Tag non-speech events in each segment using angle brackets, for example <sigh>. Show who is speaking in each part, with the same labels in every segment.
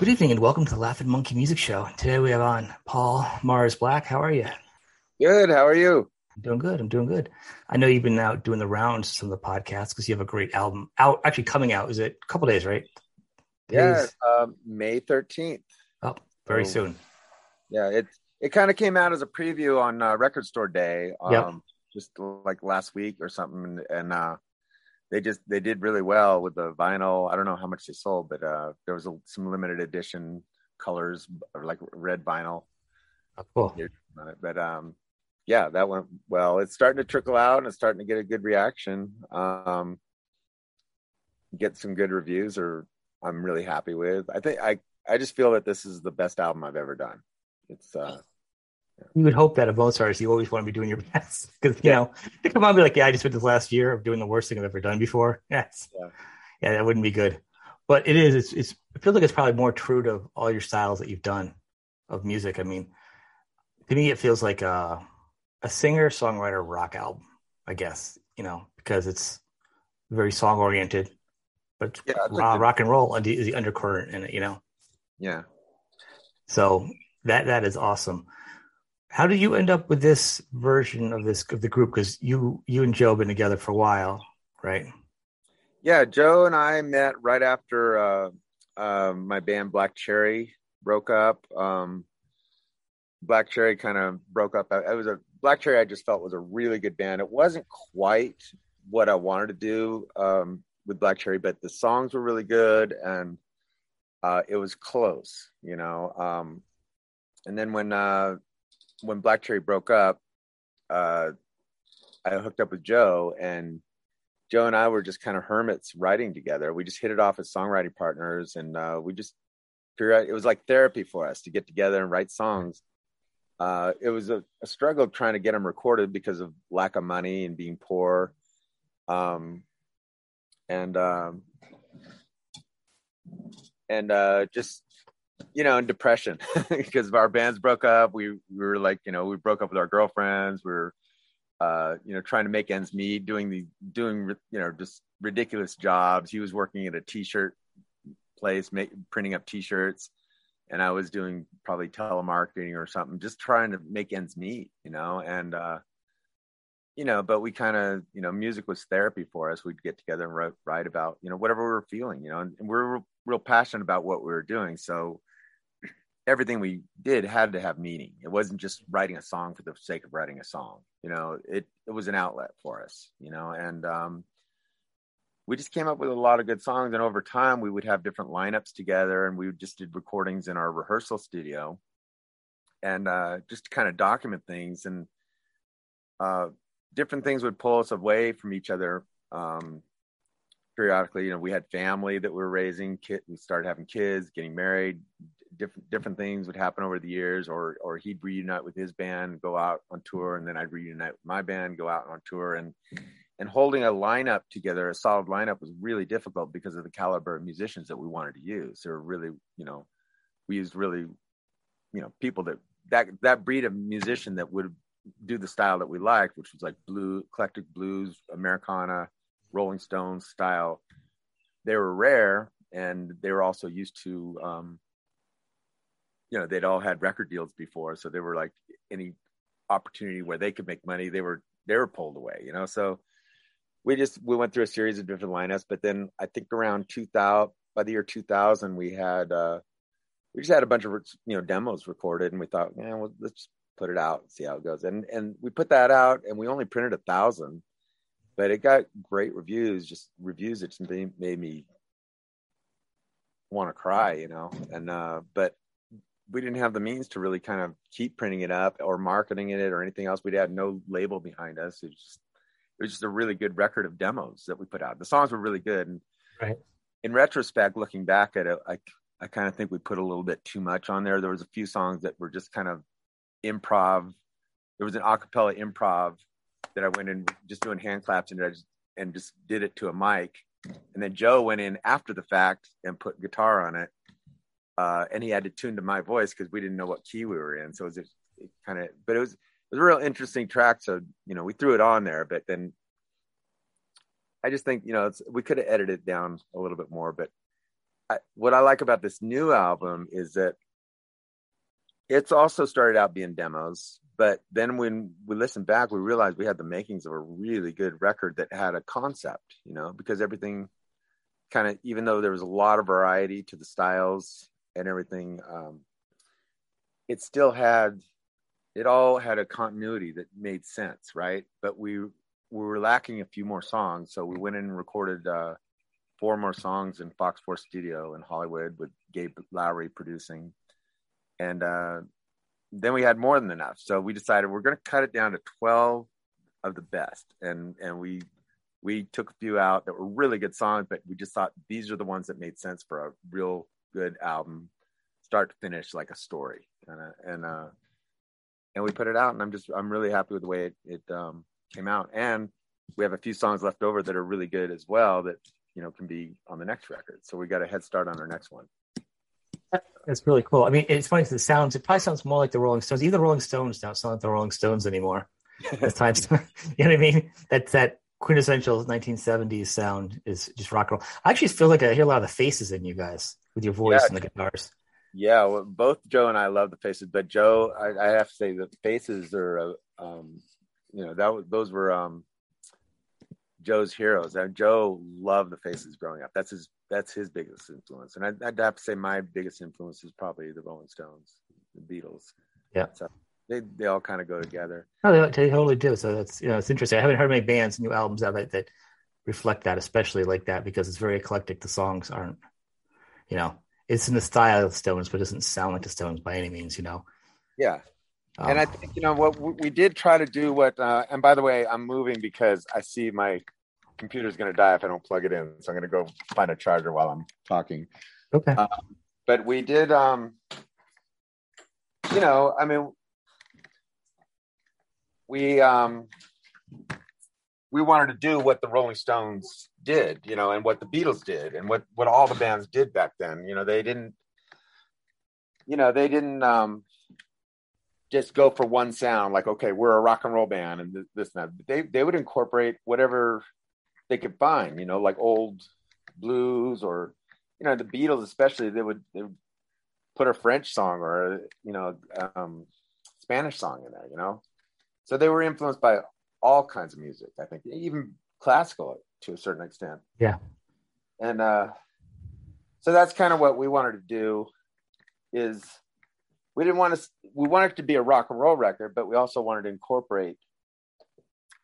Speaker 1: Good evening and welcome to the Laughing Monkey Music Show. Today we have on Paul Mars Black. How are you?
Speaker 2: Good. How are you?
Speaker 1: I'm doing good. I'm doing good. I know you've been out doing the rounds some of the podcasts because you have a great album out, actually coming out. Is it a couple days, right?
Speaker 2: Yeah, um, May 13th.
Speaker 1: Oh, very so, soon.
Speaker 2: Yeah, it it kind of came out as a preview on uh, Record Store Day, um, yep. just like last week or something, and uh, they just they did really well with the vinyl. I don't know how much they sold, but uh, there was a, some limited edition colors, like red vinyl.
Speaker 1: Oh, cool.
Speaker 2: But um, yeah, that went well. It's starting to trickle out, and it's starting to get a good reaction. Um, get some good reviews, or I'm really happy with. I think I I just feel that this is the best album I've ever done. It's uh,
Speaker 1: you would hope that of most artists, you always want to be doing your <laughs> best because you yeah. know they come on and be like, "Yeah, I just spent this last year of doing the worst thing I've ever done before." <laughs> Yes, yeah, yeah that wouldn't be good. But it is. It's. it's it feels like it's probably more true to all your styles that you've done of music. I mean, to me, it feels like a a singer songwriter rock album. I guess you know because it's very song oriented, but yeah, rock, rock and roll is the undercurrent in it. You know.
Speaker 2: Yeah.
Speaker 1: So that that is awesome. How did you end up with this version of this of the group? Because you you and Joe have been together for a while, right?
Speaker 2: Yeah, Joe and I met right after uh, uh, my band Black Cherry broke up. Um, Black Cherry kind of broke up. It was a Black Cherry. I just felt was a really good band. It wasn't quite what I wanted to do um, with Black Cherry, but the songs were really good and uh, it was close, you know. Um, and then when uh, when Black Cherry broke up, uh, I hooked up with Joe, and Joe and I were just kind of hermits writing together. We just hit it off as songwriting partners, and uh, we just it was like therapy for us to get together and write songs. Uh, it was a, a, struggle trying to get them recorded because of lack of money and being poor, um, and um, and uh, just you know, in depression <laughs> because our bands broke up. We, we were like, you know, we broke up with our girlfriends. We were, uh, you know, trying to make ends meet, doing the, doing, you know, just ridiculous jobs. He was working at a t-shirt place, make, printing up t-shirts. And I was doing probably telemarketing or something, just trying to make ends meet, you know, and, uh, you know, but we kind of, you know, music was therapy for us. We'd get together and write, write about, you know, whatever we were feeling, you know, and, and we we're real passionate about what we were doing. So, everything we did had to have meaning. It wasn't just writing a song for the sake of writing a song. You know, it it was an outlet for us. You know, and um, we just came up with a lot of good songs. And over time, we would have different lineups together, and we just did recordings in our rehearsal studio, and uh, just to kind of document things. And uh, different things would pull us away from each other. Um, periodically, you know, we had family that we were raising. Kid, we started having kids, getting married, different different things would happen over the years, or or he'd reunite with his band, go out on tour, and then I'd reunite with my band, go out on tour, and and holding a lineup together, a solid lineup, was really difficult because of the caliber of musicians that we wanted to use. They were really, you know, we used really, you know, people that that that breed of musician that would do the style that we liked, which was like blue, eclectic blues, Americana, Rolling Stones style. They were rare, and they were also used to um, you know they'd all had record deals before so they were like any opportunity where they could make money they were they were pulled away you know? So we just we went through a series of different lineups but then i think around 2000 by the year 2000 we had uh we just had a bunch of you know demos recorded and we thought man well, let's put it out and see how it goes. And and we put that out and we only printed a thousand but it got great reviews just reviews that made me want to cry you know? And uh but we didn't have the means to really kind of keep printing it up or marketing it or anything else. We'd had no label behind us. It was just, it was just a really good record of demos that we put out. The songs were really good. And
Speaker 1: right.
Speaker 2: in retrospect, looking back at it, I, I kind of think we put a little bit too much on there. There was a few songs that were just kind of improv. There was an acapella improv that I went in just doing hand claps and I just, and just did it to a mic. And then Joe went in after the fact and put guitar on it uh, and he had to tune to my voice because we didn't know what key we were in. So it was it kind of, but it was it was a real interesting track. So you know, we threw it on there, but then I just think you know we could have edited it down a little bit more. But I, what I like about this new album is that it's also started out being demos, but then when we listened back, we realized we had the makings of a really good record that had a concept, you know, because everything kind of, even though there was a lot of variety to the styles and everything, um, it still had, it all had a continuity that made sense, right? But we, we were lacking a few more songs, so we went in and recorded uh, four more songs in Fox Four Studio in Hollywood with Gabe Lowry producing and uh, then we had more than enough. So we decided we're going to cut it down to 12 of the best, and and we we took a few out that were really good songs, but we just thought these are the ones that made sense for a real good album, start to finish, like a story, and uh, and uh, and we put it out, and I'm just I'm really happy with the way it, it um, came out, and we have a few songs left over that are really good as well that you know can be on the next record. So we got a head start on our next one.
Speaker 1: That's really cool. I mean, it's funny because it sounds, it probably sounds more like the Rolling Stones. Even the Rolling Stones don't sound like the Rolling Stones anymore. <laughs> At times, <laughs> you know what I mean? That's that quintessential 1970s sound is just rock and roll. I actually feel like I hear a lot of the faces in you guys with your voice yeah. and the guitars.
Speaker 2: Yeah, well, both Joe and I love the faces, but Joe, I, I have to say the faces are, uh, um, you know, that those were um, Joe's heroes. And Joe loved the Faces growing up. That's his that's his biggest influence. And I'd, I'd, have to say my biggest influence is probably the Rolling Stones, the Beatles.
Speaker 1: Yeah.
Speaker 2: So they they all kind of go together.
Speaker 1: Oh, they, they, totally do. So that's you know it's interesting. I haven't heard many bands, new albums out that, that reflect that, especially like that, because it's very eclectic. The songs aren't, you know, it's in the style of Stones, but it doesn't sound like the Stones by any means. You know.
Speaker 2: Yeah. Um, and I think you know what we did try to do. What uh, and by the way, I'm moving because I see my computer's going to die if I don't plug it in. So I'm going to go find a charger while I'm talking.
Speaker 1: Okay. Um,
Speaker 2: but we did, um, you know, I mean, we um, we wanted to do what the Rolling Stones did, you know, and what the Beatles did, and what what all the bands did back then. You know, they didn't, you know, they didn't um, just go for one sound. Like, okay, we're a rock and roll band, and this, and that. They they would incorporate whatever they could find, you know, like old blues or, you know, the Beatles especially, they would, they would put a French song or, you know, um, Spanish song in there, you know? So they were influenced by all kinds of music, I think, even classical to a certain extent.
Speaker 1: Yeah.
Speaker 2: And uh, so that's kind of what we wanted to do is we didn't want to, we wanted it to be a rock and roll record, but we also wanted to incorporate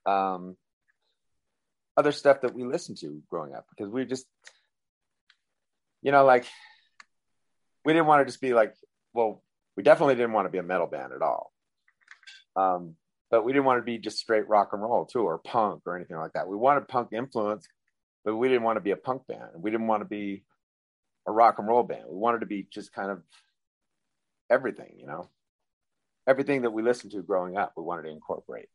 Speaker 2: um, other stuff that we listened to growing up because we just you know like we didn't want to just be like well we definitely didn't want to be a metal band at all um, but we didn't want to be just straight rock and roll too or punk or anything like that we wanted punk influence but we didn't want to be a punk band we didn't want to be a rock and roll band we wanted to be just kind of everything you know everything that we listened to growing up we wanted to incorporate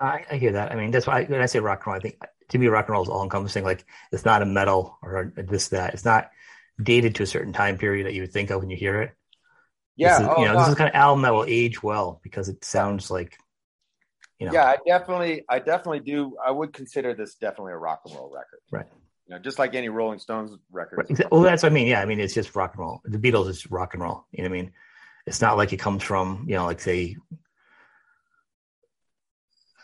Speaker 1: I, I, hear that. I mean, that's why when I say rock and roll, I think to me, rock and roll is all encompassing. Like, it's not a metal or this that. It's not dated to a certain time period that you would think of when you hear it.
Speaker 2: Yeah,
Speaker 1: is, oh, you know, this is kind of album that will age well because it sounds like, you know.
Speaker 2: Yeah, I definitely, I definitely do. I would consider this definitely a rock and roll record.
Speaker 1: Right.
Speaker 2: You know, just like any Rolling Stones record.
Speaker 1: Right. Well, that's what I mean. Yeah, I mean, it's just rock and roll. The Beatles is rock and roll. You know what I mean? It's not like it comes from, you know, like say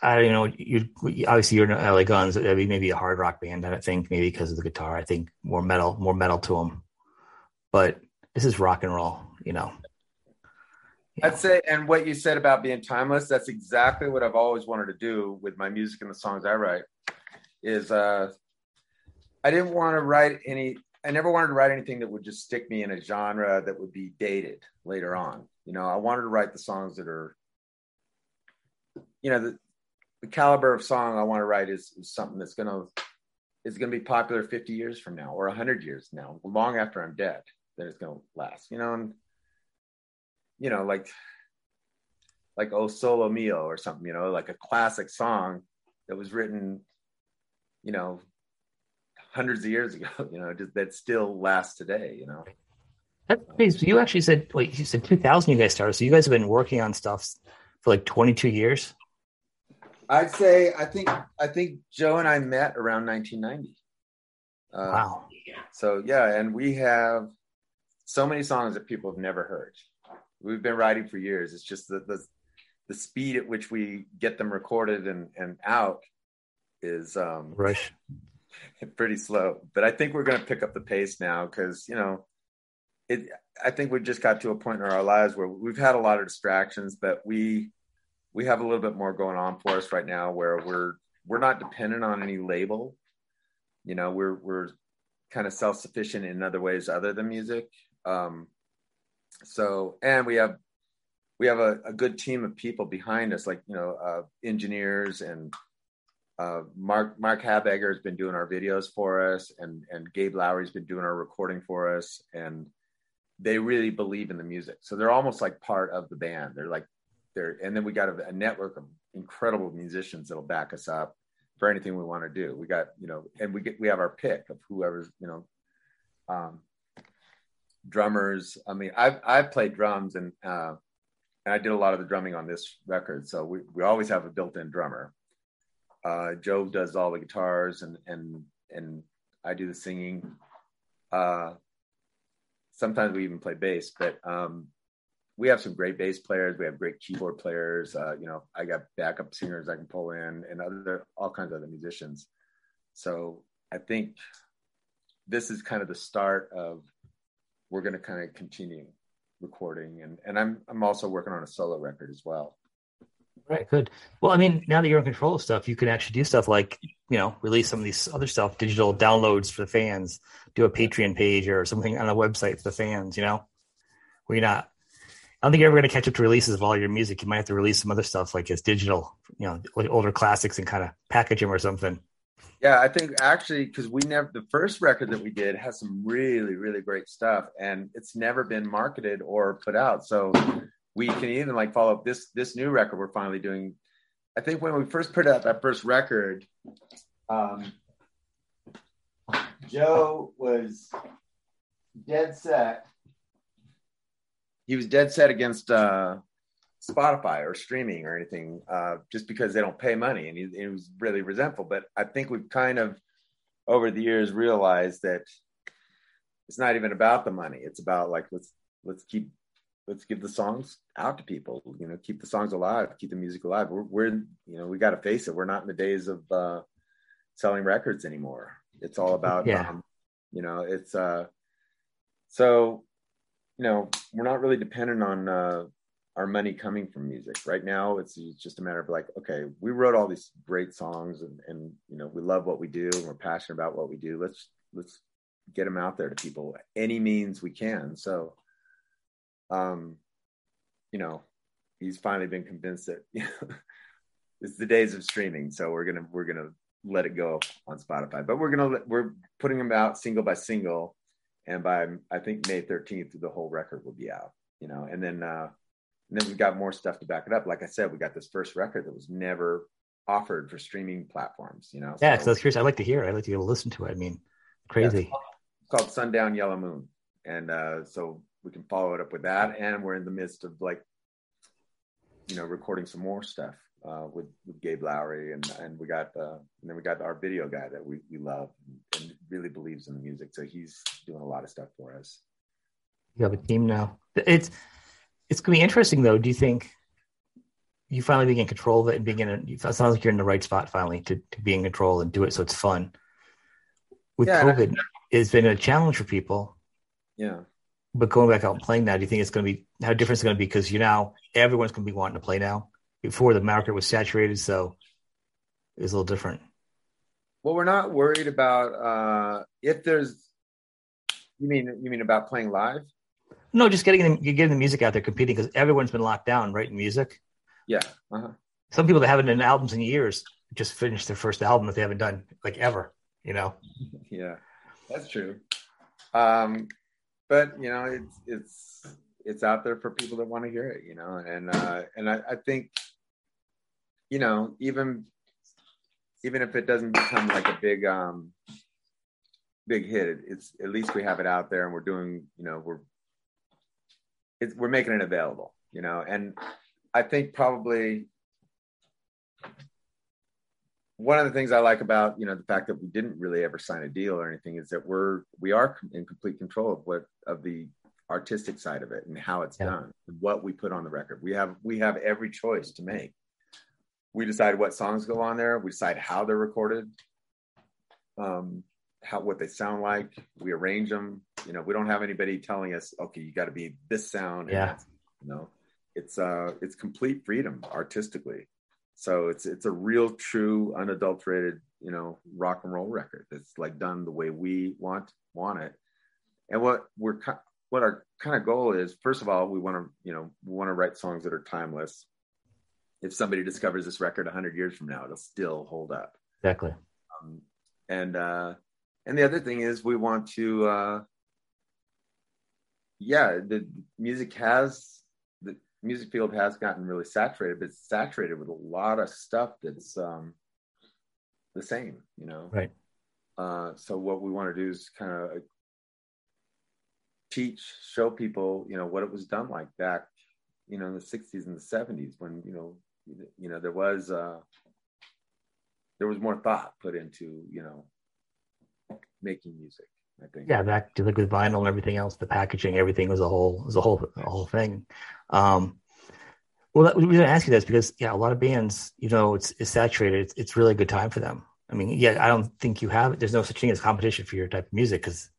Speaker 1: I don't know. You obviously you're in LA Guns. I mean, maybe a hard rock band. I don't think maybe because of the guitar. I think more metal, more metal to them. But this is rock and roll. You know.
Speaker 2: I'd say, and what you said about being timeless, that's exactly what I've always wanted to do with my music and the songs I write. Is uh, I didn't want to write any. I never wanted to write anything that would just stick me in a genre that would be dated later on. You know, I wanted to write the songs that are you know the, the caliber of song I want to write is, is something that's gonna is gonna be popular 50 years from now or 100 years now, long after I'm dead. That it's gonna last, you know, and you know, like like "Oh Solo Mio" or something, you know, like a classic song that was written, you know, hundreds of years ago, <laughs> you know, that still lasts today, you know.
Speaker 1: That's crazy. You actually said, wait, you said 2000 you guys started. So you guys have been working on stuff for like 22 years?
Speaker 2: I'd say I think I think Joe and I met around 1990.
Speaker 1: Uh, wow.
Speaker 2: so yeah, and we have so many songs that people have never heard. We've been writing for years. It's just the the, the speed at which we get them recorded and, and out is um
Speaker 1: rush <laughs>
Speaker 2: pretty slow. But I think we're gonna pick up the pace now because you know it I think we just got to a point in our lives where we've had a lot of distractions, but we we have a little bit more going on for us right now where we're we're not dependent on any label. You know, we're we're kind of self-sufficient in other ways other than music. Um, so and we have we have a, a, good team of people behind us, like you know, uh, engineers and uh, Mark Mark Habegger has been doing our videos for us, and and Gabe Lowry's been doing our recording for us, and they really believe in the music. So they're almost like part of the band. They're like they're, and then we got a, a network of incredible musicians that'll back us up for anything we want to do. We got, you know, and we get, we have our pick of whoever's, you know, um, drummers. I mean, I've, I've played drums and, uh, and I did a lot of the drumming on this record. So we, we always have a built-in drummer. Uh, Joe does all the guitars and, and, and I do the singing. Uh, sometimes we even play bass, but um, we have some great bass players. We have great keyboard players. Uh, you know, I got backup singers I can pull in, and other all kinds of other musicians. So I think this is kind of the start of we're going to kind of continue recording, and and I'm I'm also working on a solo record as well.
Speaker 1: Right, good. Well, I mean, now that you're in control of stuff, you can actually do stuff like, you know, release some of these other stuff, digital downloads for the fans, do a Patreon page or something on a website for the fans, you know, where you're not, I don't think you're ever going to catch up to releases of all your music. You might have to release some other stuff like as digital, you know, like older classics and kind of package them or something.
Speaker 2: Yeah, I think actually, because we never, the first record that we did has some really, really great stuff and it's never been marketed or put out. So we can even like follow up this this new record we're finally doing. I think when we first put out that first record, um, Joe was dead set. He was dead set against uh, Spotify or streaming or anything, uh, just because they don't pay money, and he, he was really resentful. But I think we've kind of over the years realized that it's not even about the money; it's about like let's let's keep let's give the songs out to people you know keep the songs alive keep the music alive we're, we're you know we got to face it we're not in the days of uh selling records anymore it's all about
Speaker 1: yeah.
Speaker 2: um, you know it's uh so you know we're not really dependent on uh our money coming from music right now it's, just a matter of like okay we wrote all these great songs and and you know we love what we do and we're passionate about what we do let's let's get them out there to people any means we can so um, you know, he's finally been convinced that <laughs> it's the days of streaming. So we're gonna we're gonna let it go on Spotify, but we're gonna we're putting them out single by single, and by I think May 13th, the whole record will be out. You know, and then uh, and then we got more stuff to back it up. Like I said, we got this first record that was never offered for streaming platforms. You know,
Speaker 1: yeah. So, so that's curious. I'd like to hear. It. I'd like to listen to it. I mean, crazy.
Speaker 2: Yeah, it's called Sundown Yellow Moon, and uh, so we can follow it up with that. And we're in the midst of like, you know, recording some more stuff uh, with with Gabe Lowry, and and we got uh, and then we got our video guy that we we love and, and really believes in the music. So he's doing a lot of stuff for us.
Speaker 1: You have a team now. It's it's gonna be interesting though. Do you think? You finally being in control of it and being in it. It sounds like you're in the right spot finally to, to be in control and do it so it's fun. With yeah, COVID, it's been a challenge for people.
Speaker 2: Yeah
Speaker 1: but going back out and playing now, do you think it's going to be how different it's going to be? Because you now everyone's going to be wanting to play now. Before the market was saturated, so it's a little different.
Speaker 2: Well, we're not worried about uh, if there's. You mean you mean about playing live?
Speaker 1: No, just getting the, getting the music out there, competing because everyone's been locked down, right? In music.
Speaker 2: Yeah. Uh-huh.
Speaker 1: Some people that haven't done albums in years just finished their first album that they haven't done like ever. You know. <laughs>
Speaker 2: Yeah, that's true. Um, but you know, it's it's it's out there for people that want to hear it, you know, and uh, and I, I think, you know, even even if it doesn't become like a big um big hit, it's at least we have it out there and we're doing, you know, we're it's we're making it available, you know, and I think probably one of the things I like about you know the fact that we didn't really ever sign a deal or anything is that we're we are in complete control of what of the artistic side of it and how it's yeah. done, what we put on the record. We have we have every choice to make. We decide what songs go on there. We decide how they're recorded, um, how what they sound like. We arrange them. You know, we don't have anybody telling us, okay, you got to be this sound.
Speaker 1: Yeah.
Speaker 2: You know, it's uh, it's complete freedom artistically. So it's it's a real, true, unadulterated, you know, rock and roll record. It's like done the way we want want it. And what we're what our kind of goal is, first of all, we want to, you know, we want to write songs that are timeless. If somebody discovers this record 100 years from now, it'll still hold up.
Speaker 1: Exactly.
Speaker 2: Um, and uh, and the other thing is, we want to, uh, yeah, the music has the music field has gotten really saturated, but it's saturated with a lot of stuff that's um, the same, you know.
Speaker 1: Right.
Speaker 2: Uh, so what we want to do is kind of teach, show people, you know, what it was done like back, you know, in the '60s and the '70s when you know, you know, there was uh, there was more thought put into, you know, making music. I think.
Speaker 1: Yeah, back to like with vinyl and everything else, the packaging, everything was a whole was a whole a whole thing. Um, well, that, we to ask you this because yeah, a lot of bands, you know, it's, it's saturated. It's, it's really a good time for them. I mean, yeah, I don't think you have. There's no such thing as competition for your type of music because,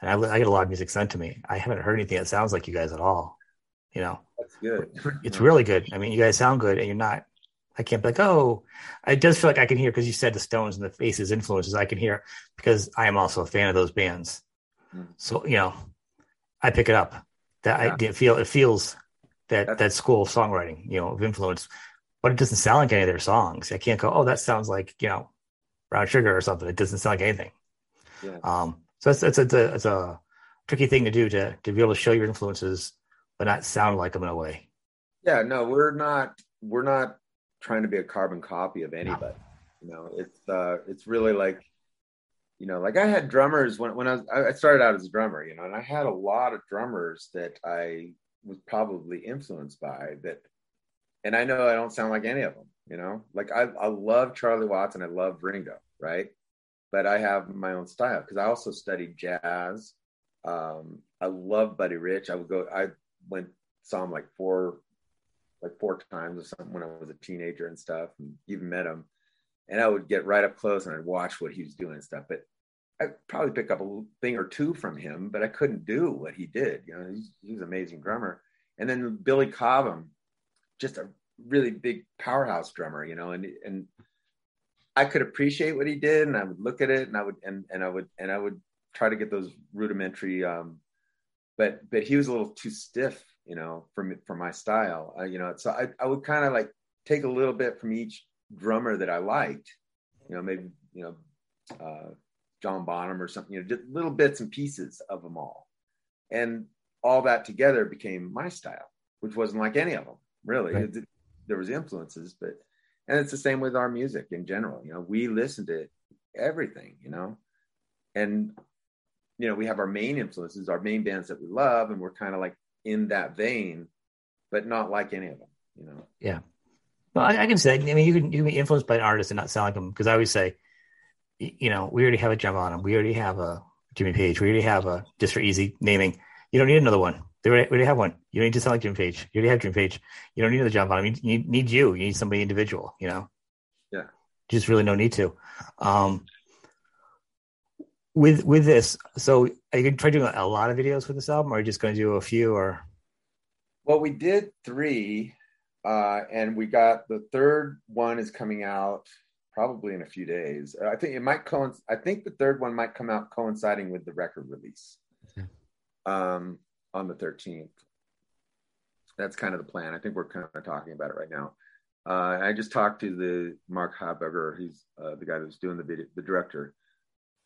Speaker 1: and I, I get a lot of music sent to me. I haven't heard anything that sounds like you guys at all. You know,
Speaker 2: that's good.
Speaker 1: It's really good. I mean, you guys sound good, and you're not. I can't be like, oh, it does feel like I can hear because you said the Stones and the Faces influences. I can hear because I am also a fan of those bands. Mm. So you know, I pick it up. That yeah. I feel it feels that that school of songwriting, you know, of influence, but it doesn't sound like any of their songs. I can't go, oh, that sounds like you know, Brown Sugar or something. It doesn't sound like anything. Yeah. Um, so it's it's, it's a it's a tricky thing to do to to be able to show your influences, but not sound like them in a way.
Speaker 2: Yeah, no, we're not we're not trying to be a carbon copy of anybody. You know, it's uh it's really like you know, like I had drummers when when I was I started out as a drummer, you know, and I had a lot of drummers that I was probably influenced by that. And I know I don't sound like any of them, you know, like I, I love Charlie Watts and I love Ringo, right? But I have my own style because I also studied jazz. Um, I love Buddy Rich. I would go, I went, saw him like four, like four times or something when I was a teenager and stuff, and even met him. And I would get right up close and I'd watch what he was doing and stuff. But I probably pick up a thing or two from him, but I couldn't do what he did. You know, he's, he's an amazing drummer. And then Billy Cobham, just a really big powerhouse drummer, you know, and and I could appreciate what he did, and I would look at it, and I would and and I would and I would try to get those rudimentary. Um, but but he was a little too stiff, you know, for me, for my style, uh, you know. So I I would kind of like take a little bit from each drummer that I liked, you know, maybe you know. Uh, John Bonham or something, you know, just little bits and pieces of them all. And all that together became my style, which wasn't like any of them, really. Right. It, there was influences, but and it's the same with our music in general. You know, we listen to everything, you know, and you know, we have our main influences, our main bands that we love, and we're kind of like in that vein, but not like any of them, you know.
Speaker 1: Yeah. Well, I, I can say, I mean, you can you can be influenced by an artist and not sound like them because I always say, you know, we already have a John Bonham. We already have a Jimmy Page. We already have a just for easy naming. You don't need another one. They already, we already have one. You don't need to sound like Jimmy Page. You already have Jimmy Page. You don't need another John Bonham. You need, need you. You need somebody individual. You know.
Speaker 2: Yeah.
Speaker 1: Just really no need to. Um, with with this, so are you going to try doing a lot of videos for this album, or are you just going to do a few? Or
Speaker 2: well, we did three, uh, and we got the third one is coming out probably in a few days. I think it might coincide. I think the third one might come out coinciding with the record release okay. um, on the 13th. That's kind of the plan. I think we're kind of talking about it right now. Uh, I just talked to the Mark Haberger. He's uh, the guy that's doing the video, the director.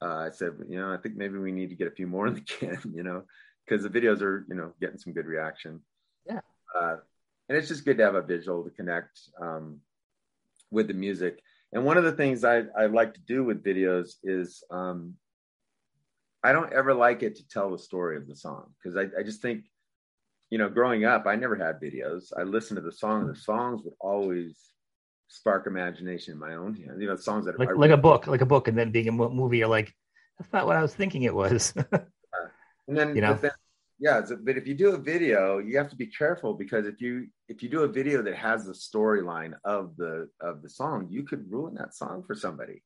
Speaker 2: Uh, I said, you know, I think maybe we need to get a few more in the <laughs> can, you know, because the videos are, you know, getting some good reaction.
Speaker 1: Yeah.
Speaker 2: Uh, and it's just good to have a visual to connect um, with the music and one of the things I, I like to do with videos is um, I don't ever like it to tell the story of the song because I, I just think, you know, growing up, I never had videos. I listened to the song, and the songs would always spark imagination in my own. You know, songs that
Speaker 1: like
Speaker 2: are
Speaker 1: like a book, like a book, and then being a movie, you're like, that's not what I was thinking it was. <laughs>
Speaker 2: and then you know, then, yeah. But if you do a video, you have to be careful because if you if you do a video that has the storyline of the of the song, you could ruin that song for somebody.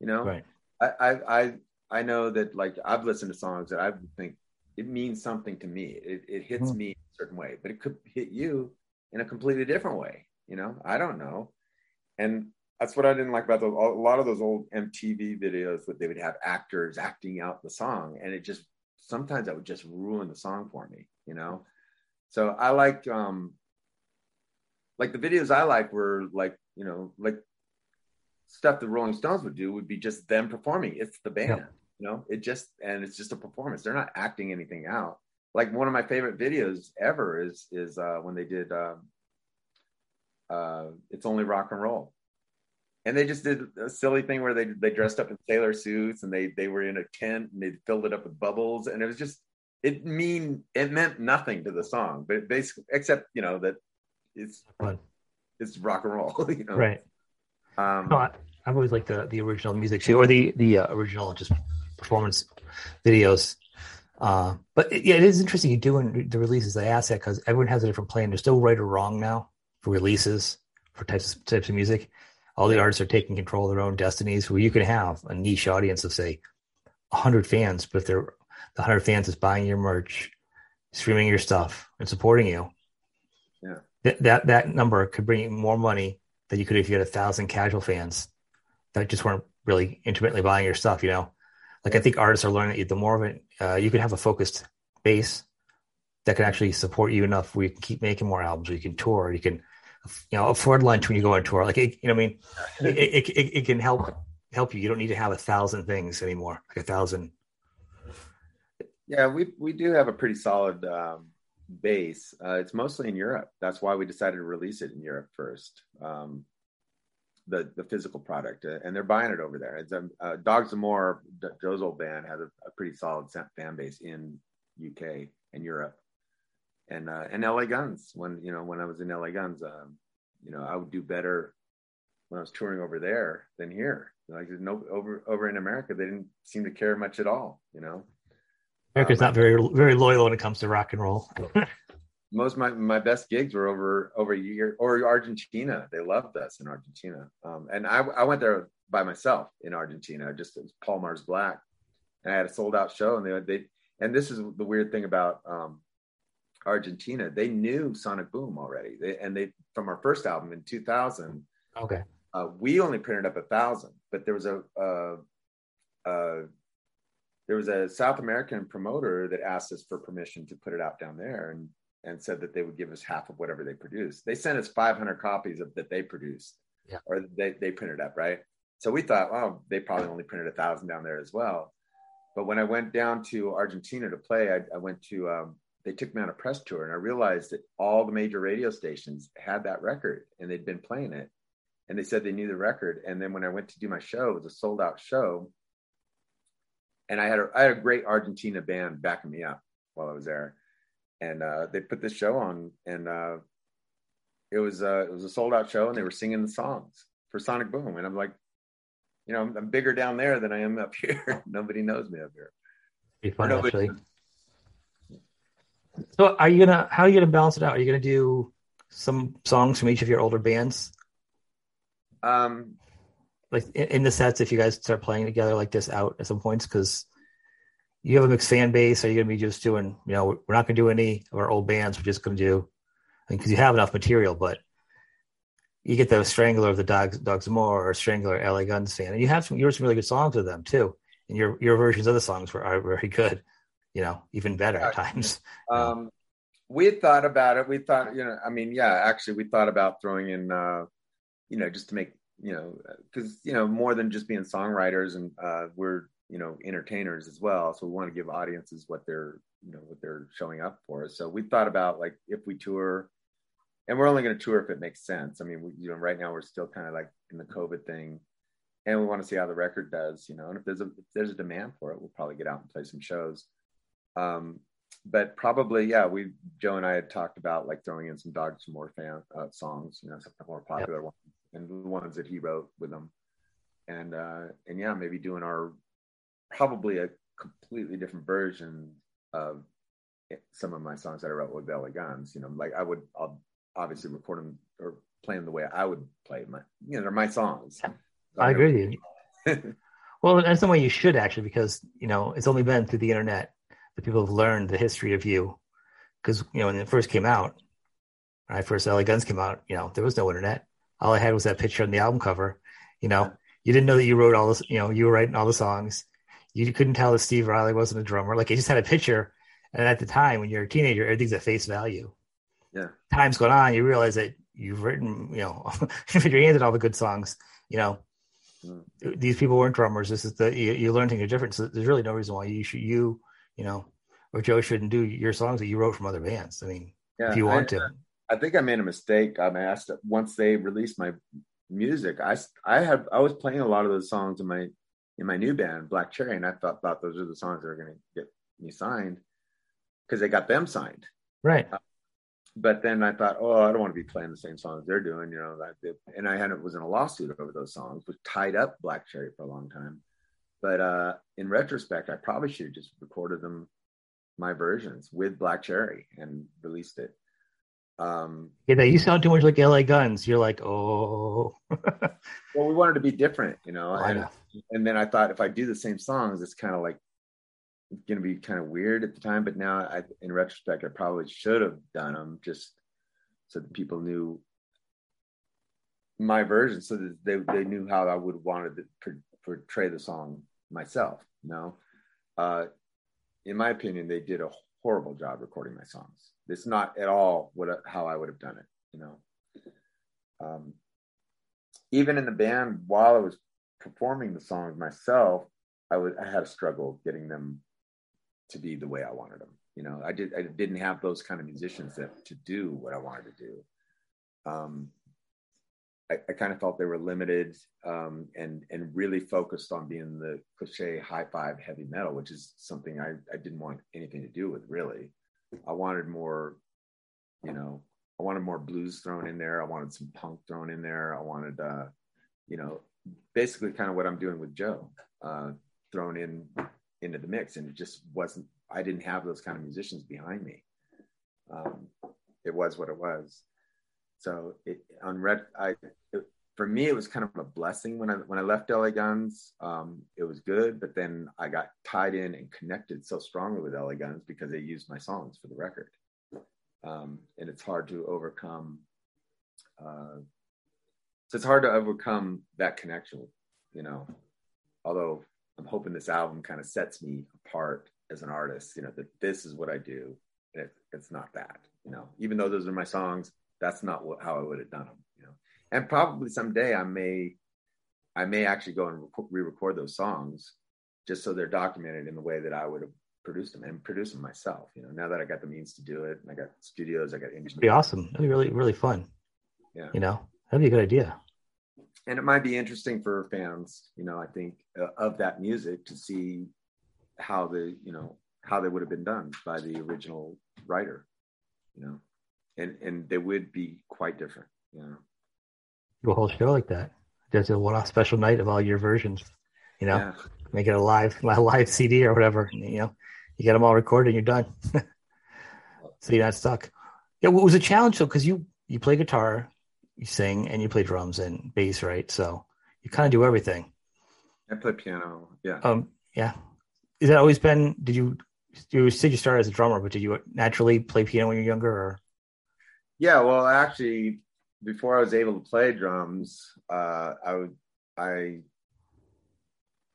Speaker 2: You know,
Speaker 1: right?
Speaker 2: I I I, I know that like I've listened to songs that I think it means something to me. It it hits mm-hmm. me a certain way, but it could hit you in a completely different way. You know, I don't know. And that's what I didn't like about those, a lot of those old MTV videos that they would have actors acting out the song. And it just, sometimes that would just ruin the song for me, you know? So I like, um, like the videos I like were like, you know, like stuff the Rolling Stones would do would be just them performing. It's the band, yeah. you know, it just, and it's just a performance. They're not acting anything out. Like one of my favorite videos ever is, is, uh, when they did, um, uh, it's only rock and roll. And they just did a silly thing where they they dressed up in sailor suits and they they were in a tent and they filled it up with bubbles and it was just it mean it meant nothing to the song, but basically except you know that it's Fun. it's rock and roll, <laughs> you know.
Speaker 1: Right. Um, no, I, have always liked the the original music too, or the the uh, original just performance videos. Uh, but it, yeah, it is interesting you doing the releases. I ask that because everyone has a different plan. There's still right or wrong now for releases for types of, types of music. All the artists are taking control of their own destinies. Where you can have a niche audience of say hundred fans, but if they're the hundred fans is buying your merch, streaming your stuff, and supporting you,
Speaker 2: yeah,
Speaker 1: th- that that number could bring you more money than you could if you had a thousand casual fans that just weren't really intimately buying your stuff. You know, like I think artists are learning that the more of it, uh, you can have a focused base that can actually support you enough where you can keep making more albums, or you can tour, you can you know afford lunch when you go on tour like it, you know i mean? <laughs> It, it, it, can help help you. You don't need to have a thousand things anymore like a thousand.
Speaker 2: Yeah we we do have a pretty solid um, base. Uh, it's mostly in europe. That's why we decided to release it in europe first. Um, the the physical product uh, and they're buying it over there. It's um, uh, Dogs D'Amour joe's old band has a, a pretty solid fan base in uk and europe and uh, and LA Guns. When you know when I was in LA Guns, um, you know I would do better when I was touring over there than here. Like no over over in America, they didn't seem to care much at all. You know,
Speaker 1: America's um, not very very loyal when it comes to rock and roll. <laughs>
Speaker 2: most of my, my best gigs were over over a year or Argentina. They loved us in Argentina, um, and I, I went there by myself in Argentina. Just as Paul Mars Black, and I had a sold out show, and they they and this is the weird thing about um, Argentina, they knew Sonic Boom already. They, and they from our first album in 2000.
Speaker 1: Okay.
Speaker 2: Uh, we only printed up a thousand, but there was a uh, uh, there was a South American promoter that asked us for permission to put it out down there, and and said that they would give us half of whatever they produced. They sent us 500 copies of that they produced,
Speaker 1: yeah.
Speaker 2: or they they printed up, right? So we thought, oh, they probably only printed a thousand down there as well. But when I went down to Argentina to play, I, I went to um, they took me on a press tour and I realized that all the major radio stations had that record and they'd been playing it. And they said they knew the record. And then when I went to do my show, it was a sold out show. And I had a, I had a great Argentina band backing me up while I was there. And uh, they put this show on and uh, it was uh, it was a sold out show and they were singing the songs for Sonic Boom. And I'm like, you know, I'm, I'm bigger down there than I am up <laughs> here. Nobody knows me up here.
Speaker 1: Be fun, actually. So are you gonna how are you gonna balance it out? Are you gonna do some songs from each of your older bands?
Speaker 2: Um
Speaker 1: like in, in the sets if you guys start playing together like this out at some points because you have a mixed fan base are you going to be just doing you know we're not going to do any of our old bands we're just going to do because you have enough material but you get the strangler of the dogs Dogs D'Amour or strangler la guns fan and you have some you some really good songs with them too and your your versions of the songs were are very good you know, even better at times. <laughs>
Speaker 2: Um, we thought about it. We thought, you know, I mean, yeah, actually, we thought about throwing in, uh, you know, just to make, you know, because you know, more than just being songwriters, and uh, we're, you know, entertainers as well. So we want to give audiences what they're, you know, what they're showing up for. So we thought about like if we tour, and we're only going to tour if it makes sense. I mean, we, you know, right now we're still kind of like in the COVID thing, and we want to see how the record does, you know. And if there's a if there's a demand for it, we'll probably get out and play some shows. Um, but probably yeah. We Joe and I had talked about like throwing in some Dogs D'Amour fan uh, songs, you know, some more popular yep. ones and the ones that he wrote with them, and uh, and yeah, maybe doing our probably a completely different version of some of my songs that I wrote with LA Guns. You know, like I would, I'll obviously record them or play them the way I would play my, you know, they're my songs. So
Speaker 1: I agree with you. <laughs> well, that's the way you should actually, because you know it's only been through the internet that people have learned the history of you. Because you know when it first came out, when I first LA Guns came out, you know there was no internet. All I had was that picture on the album cover. You know, you didn't know that you wrote all this. You know, you were writing all the songs. You couldn't tell that Steve Riley wasn't a drummer. Like you just had a picture and at the time, when you're a teenager, everything's at face value.
Speaker 2: Yeah.
Speaker 1: Time's gone on, you realize that you've written, you know, <laughs> with your hands at all the good songs. You know, mm. these people weren't drummers. This is the you, you learn things are different. So there's really no reason why you should you, you know, or Joe shouldn't do your songs that you wrote from other bands. I mean, yeah, if you want I, to.
Speaker 2: I think I made a mistake. I asked once they released my music. I I have I was playing a lot of those songs in my in my new band Black Cherry, and I thought thought those are the songs that are going to get me signed because they got them signed.
Speaker 1: Right. Uh,
Speaker 2: but then I thought, oh, I don't want to be playing the same songs they're doing, you know. That and I had was in a lawsuit over those songs, which tied up Black Cherry for a long time. But uh, in retrospect, I probably should have just recorded them, my versions with Black Cherry, and released it.
Speaker 1: Um, yeah, you sound too much like LA Guns. You're like, oh. <laughs>
Speaker 2: well, we wanted to be different, you know. And, know. and then I thought if I do the same songs, it's kind of like going to be kind of weird at the time, but now I, in retrospect, I probably should have done them just so that people knew my version, so that they, they knew how I would want to portray the song myself. You know, uh, in my opinion, they did a horrible job recording my songs. It's not at all what how I would have done it. You know, um, even in the band while I was performing the songs myself, I would I had a struggle getting them to be the way I wanted them. You know, I did I didn't have those kind of musicians that to do what I wanted to do. Um, I, I kind of felt they were limited um, and and really focused on being the cliche high five heavy metal, which is something I, I didn't want anything to do with really. I wanted more, you know, I wanted more blues thrown in there. I wanted some punk thrown in there. I wanted, uh, you know, basically kind of what I'm doing with Joe, uh, thrown in into the mix and it just wasn't i didn't have those kind of musicians behind me um, it was what it was so it on red i it, for me it was kind of a blessing when i when i left la guns um, it was good but then i got tied in and connected so strongly with la guns because they used my songs for the record um, and it's hard to overcome uh, so it's hard to overcome that connection you know although I'm hoping this album kind of sets me apart as an artist. You know that this is what I do, it, it's not that. You know, even though those are my songs, that's not what, how I would have done them. You know, and probably someday I may, I may actually go and re-record those songs, just so they're documented in the way that I would have produced them and produce them myself. You know, now that I got the means to do it, I got studios, I got engineers.
Speaker 1: It'd be awesome. It'd be really, really fun. Yeah. You know, that'd be a good idea
Speaker 2: and it might be interesting for fans, you know, I think uh, of that music to see how the, you know, how they would have been done by the original writer, you know, and and they would be quite different, you know.
Speaker 1: Do a whole show like that. Just a one-off special night of all your versions, you know. Yeah. Make it a live, <laughs> a live CD or whatever. You know, you get them all recorded, and you're done. so you're not stuck. Yeah, it was a challenge though because you you play guitar, you sing and you play drums and bass, right? So you kind of do everything.
Speaker 2: I play piano. Yeah.
Speaker 1: Um. Yeah. Is that always been? Did you? You said you started as a drummer, but did you naturally play piano when you were younger? Or?
Speaker 2: Yeah. Well, actually, before I was able to play drums, uh, I would I.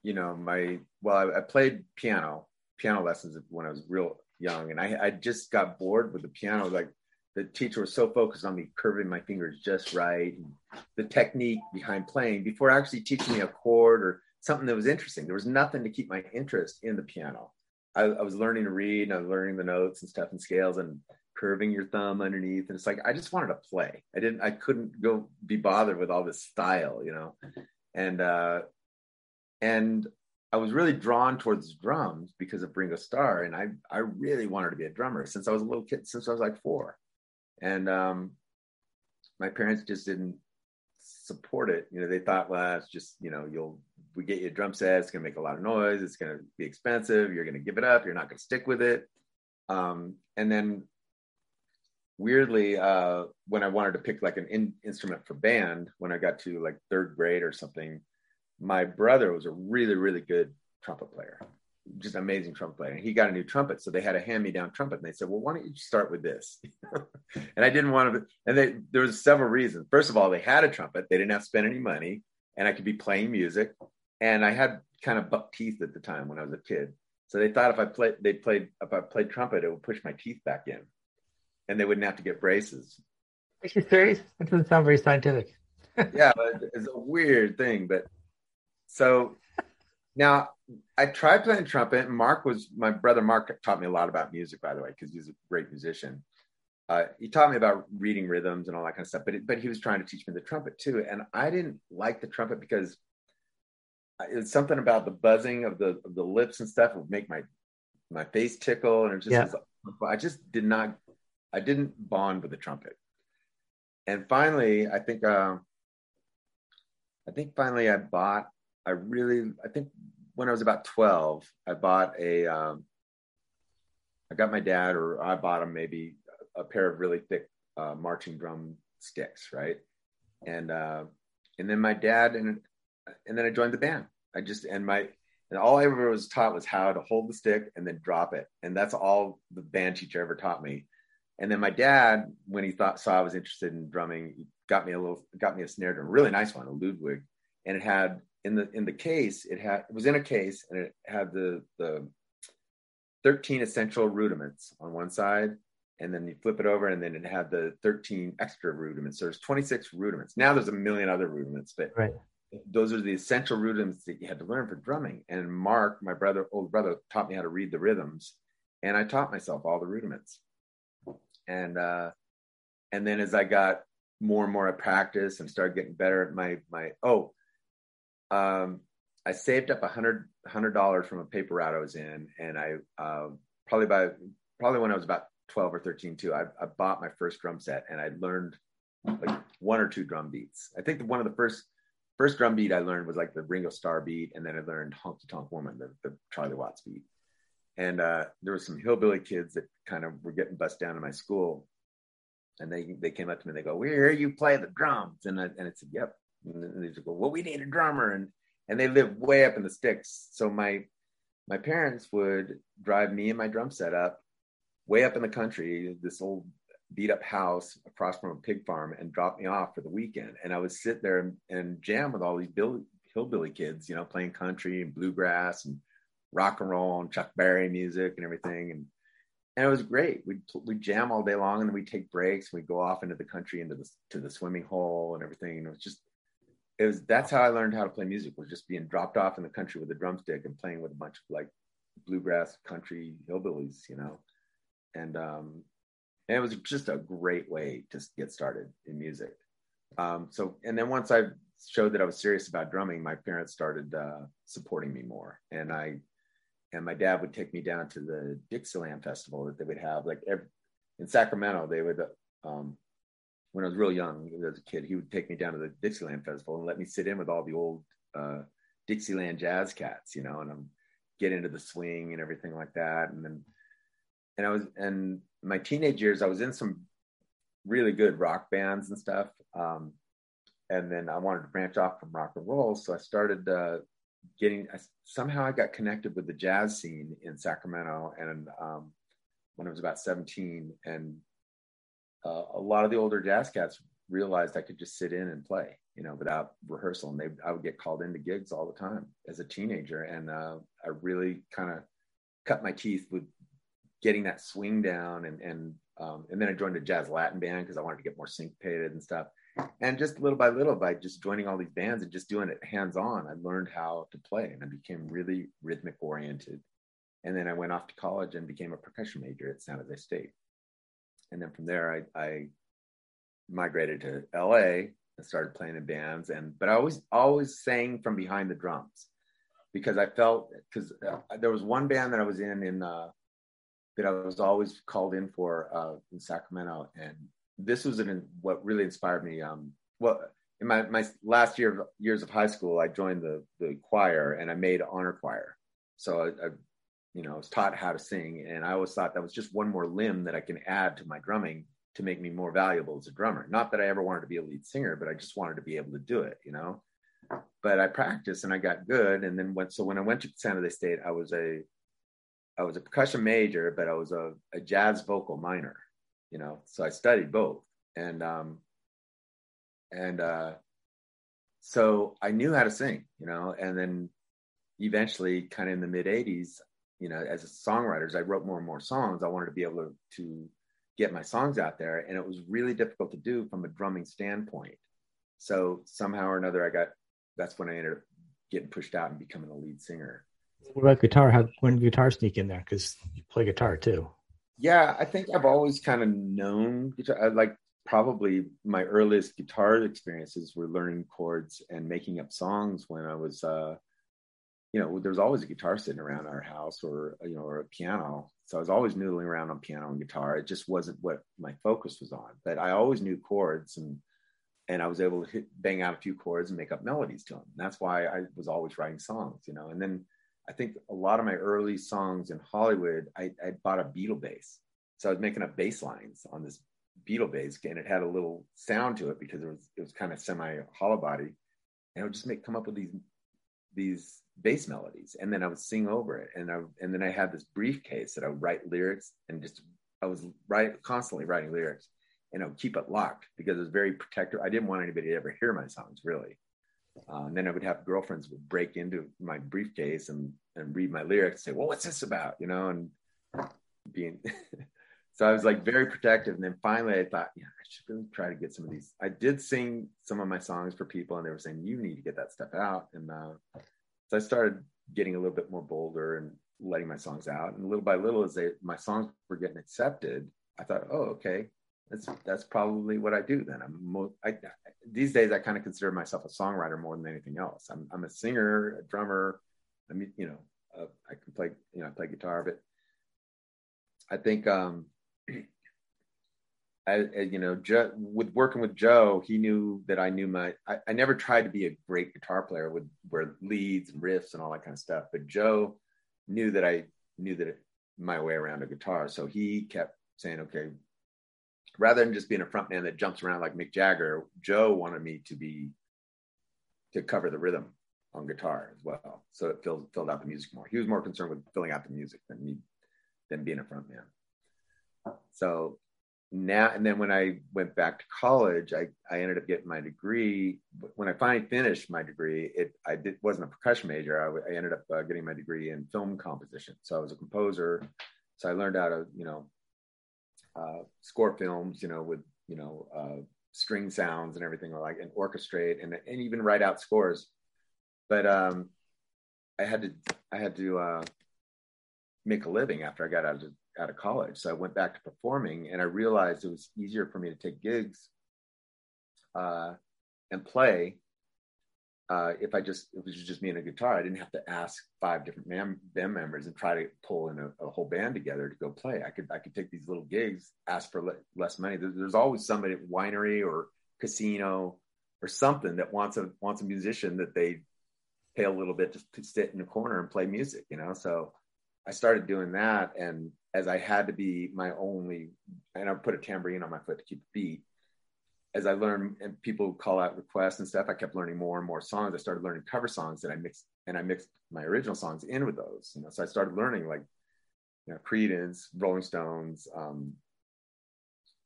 Speaker 2: You know, my well, I, I played piano, piano lessons when I was real young, and I I just got bored with the piano. Like the teacher was so focused on me curving my fingers just right and the technique behind playing before actually teaching me a chord or something that was interesting there was nothing to keep my interest in the piano I, I, was learning to read and i was learning the notes and stuff and scales and curving your thumb underneath and it's like i just wanted to play. I didn't i couldn't go be bothered with all this style you know? And uh and I was really drawn towards drums because of Ringo Starr and I I really wanted to be a drummer since I was a little kid, since I was like four, and um, my parents just didn't support it. You know, they thought, well, it's just you know, you'll we get you a drum set, it's gonna make a lot of noise, it's gonna be expensive, you're gonna give it up, you're not gonna stick with it, um, and then weirdly, uh, when I wanted to pick like an in- instrument for band, when I got to like third grade or something my brother was a really, really good trumpet player, just amazing trumpet player. And he got a new trumpet. So they had a hand me down trumpet. And they said, well, why don't you start with this? <laughs> and I didn't want to, and they, there was several reasons. First of all, they had a trumpet. They didn't have to spend any money and I could be playing music. And I had kind of buck teeth at the time when I was a kid. So they thought if I played, they played, if I played trumpet, it would push my teeth back in and they wouldn't have to get braces.
Speaker 1: Are you serious? That doesn't sound very scientific. <laughs>
Speaker 2: yeah, it's a weird thing, but so now I tried playing trumpet. And Mark was my brother. Mark taught me a lot about music, by the way, because he's a great musician. Uh, he taught me about reading rhythms and all that kind of stuff. But it, but he was trying to teach me the trumpet too, and I didn't like the trumpet because it's something about the buzzing of the of the lips and stuff would make my my face tickle, and it just yeah. was, I just did not I didn't bond with the trumpet. And finally, I think uh, I think finally I bought I really, I think when I was about 12, I bought a, um, I got my dad, or I bought him maybe a pair of really thick uh, marching drum sticks, right? And uh, and then my dad and and then I joined the band. I just and my and all I ever was taught was how to hold the stick and then drop it, and that's all the band teacher ever taught me. And then my dad, when he thought saw I was interested in drumming, he got me a little got me a snare drum, a really nice one, a Ludwig, and it had in the in the case it had it was in a case and it had the the 13 essential rudiments on one side. And then you flip it over and then it had the 13 extra rudiments. So there's 26 rudiments. Now there's a million other rudiments but
Speaker 1: right.
Speaker 2: those are the essential rudiments that you had to learn for drumming. And mark my brother old brother taught me how to read the rhythms. And i taught myself all the rudiments and uh and then as i got more and more at practice and started getting better at my my oh um, I saved up a hundred hundred dollars from a paper route I was in, and I uh, probably by probably when I was about twelve or thirteen too. I, I bought my first drum set, and I learned like one or two drum beats. I think one of the first first drum beat I learned was like the Ringo Starr beat, and then I learned Honky Tonk Woman, the, the Charlie Watts beat. And uh, there were some hillbilly kids that kind of were getting bussed down to my school, and they they came up to me and they go, "We hear you play the drums," and I, and said, "Yep." And they just go, well, we need a drummer. And, and they live way up in the sticks. So my, my parents would drive me and my drum set up way up in the country, this old beat up house across from a pig farm and drop me off for the weekend. And I would sit there and, and jam with all these Bill, hillbilly kids, you know, playing country and bluegrass and rock and roll and Chuck Berry music and everything. And, and it was great. We'd, we'd jam all day long and then we'd take breaks. And we'd go off into the country, into the, to the swimming hole and everything. And it was just, it was that's how I learned how to play music was just being dropped off in the country with a drumstick and playing with a bunch of like bluegrass country hillbillies, you know. And um and it was just a great way to get started in music. Um so and then once I showed that I was serious about drumming, my parents started uh supporting me more. And I and my dad would take me down to the Dixieland festival that they would have like every, in Sacramento they would um when I was real young as a kid, he would take me down to the Dixieland Festival and let me sit in with all the old uh, Dixieland jazz cats, you know, and I'm get into the swing and everything like that. And then, and I was, and my teenage years, I was in some really good rock bands and stuff. Um, and then I wanted to branch off from rock and roll, so I started uh, getting. Somehow I got connected with the jazz scene in Sacramento, and um, when I was about 17, and uh, a lot of the older jazz cats realized I could just sit in and play, you know, without rehearsal. And they, I would get called into gigs all the time as a teenager. And uh, I really kind of cut my teeth with getting that swing down. And, and, um, and then I joined a jazz Latin band because I wanted to get more syncopated and stuff. And just little by little, by just joining all these bands and just doing it hands on, I learned how to play and I became really rhythmic oriented. And then I went off to college and became a percussion major at San Jose State and then from there I, I migrated to LA and started playing in bands and but I always always sang from behind the drums. because I felt because uh, there was one band that I was in in uh, that I was always called in for uh, in Sacramento, and this was an, what really inspired me. Um, well, in my, my last year of, years of high school, I joined the the choir and I made honor choir. So I, I, you know, I was taught how to sing, and I always thought that was just one more limb that I can add to my drumming to make me more valuable as a drummer. Not that I ever wanted to be a lead singer, but I just wanted to be able to do it, you know. But I practiced and I got good, and then went. So when I went to San Jose State, I was a I was a percussion major, but I was a, a jazz vocal minor, you know. So I studied both, and um, and uh, so I knew how to sing, you know. And then eventually, kind of in the mid '80s, you know, as a songwriter, as I wrote more and more songs, I wanted to be able to, to get my songs out there, and it was really difficult to do from a drumming standpoint. So somehow or another, I got. That's when I ended up getting pushed out and becoming a lead singer.
Speaker 1: What about guitar? How when did guitar sneak in there? Because you play guitar too.
Speaker 2: Yeah, I think I've always kind of known guitar. I like probably my earliest guitar experiences were learning chords and making up songs when I was, uh, you know, there was always a guitar sitting around our house or, you know, or a piano. So I was always noodling around on piano and guitar. It just wasn't what my focus was on, but I always knew chords and, and I was able to hit, bang out a few chords and make up melodies to them. And that's why I was always writing songs, you know, and then I think a lot of my early songs in Hollywood, I, I bought a Beatle bass. So I was making up bass lines on this Beatle bass, and it had a little sound to it because it was it was kind of semi hollow body, and I would just make come up with these these bass melodies, and then I would sing over it, and I and then I had this briefcase that I would write lyrics and just I was right constantly writing lyrics, and I would keep it locked because it was very protective. I didn't want anybody to ever hear my songs really. Uh, and then I would have girlfriends would break into my briefcase and and read my lyrics, and say, "Well, what's this about?" You know, and being <laughs> so I was like very protective. And then finally, I thought, yeah, I should really try to get some of these. I did sing some of my songs for people, and they were saying, "You need to get that stuff out." And uh, so I started getting a little bit more bolder and letting my songs out. And little by little, as they my songs were getting accepted, I thought, "Oh, okay." That's, that's probably what I do then. I'm mo- I, these days I kind of consider myself a songwriter more than anything else. I'm, I'm a singer, a drummer. I mean, you know, uh, I can play, you know, I play guitar, but I think, um, <clears throat> I, you know, Joe, with working with Joe, he knew that I knew my. I, I, never tried to be a great guitar player with where leads and riffs and all that kind of stuff. But Joe knew that I knew that it, my way around a guitar, so he kept saying, "Okay, rather than just being a frontman that jumps around like Mick Jagger, Joe wanted me to be to cover the rhythm on guitar as well. So it filled filled out the music more. He was more concerned with filling out the music than me than being a frontman. So now and then when I went back to college, I, I ended up getting my degree. When I finally finished my degree, it I did wasn't a percussion major. I, I ended up uh, getting my degree in film composition. So I was a composer. So I learned how to you know uh, score films, you know, with you know uh, string sounds and everything like and orchestrate and and even write out scores. But um, I had to I had to uh, make a living after I got out of out of college, so I went back to performing, and I realized it was easier for me to take gigs uh, and play uh, if I just if it was just me and a guitar, I didn't have to ask five different band members and try to pull in a, a, whole band together to go play. I could I could take these little gigs, ask for le- less money. There's, always somebody at winery or casino or something that wants a wants a musician that they pay a little bit to sit in a corner and play music. You know, so I started doing that, and as I had to be my only, and I put a tambourine on my foot to keep the beat as I learned and people call out requests and stuff, I kept learning more and more songs. I started learning cover songs and I mixed and I mixed my original songs in with those. You know, so I started learning like, you know, Creedence, Rolling Stones, um,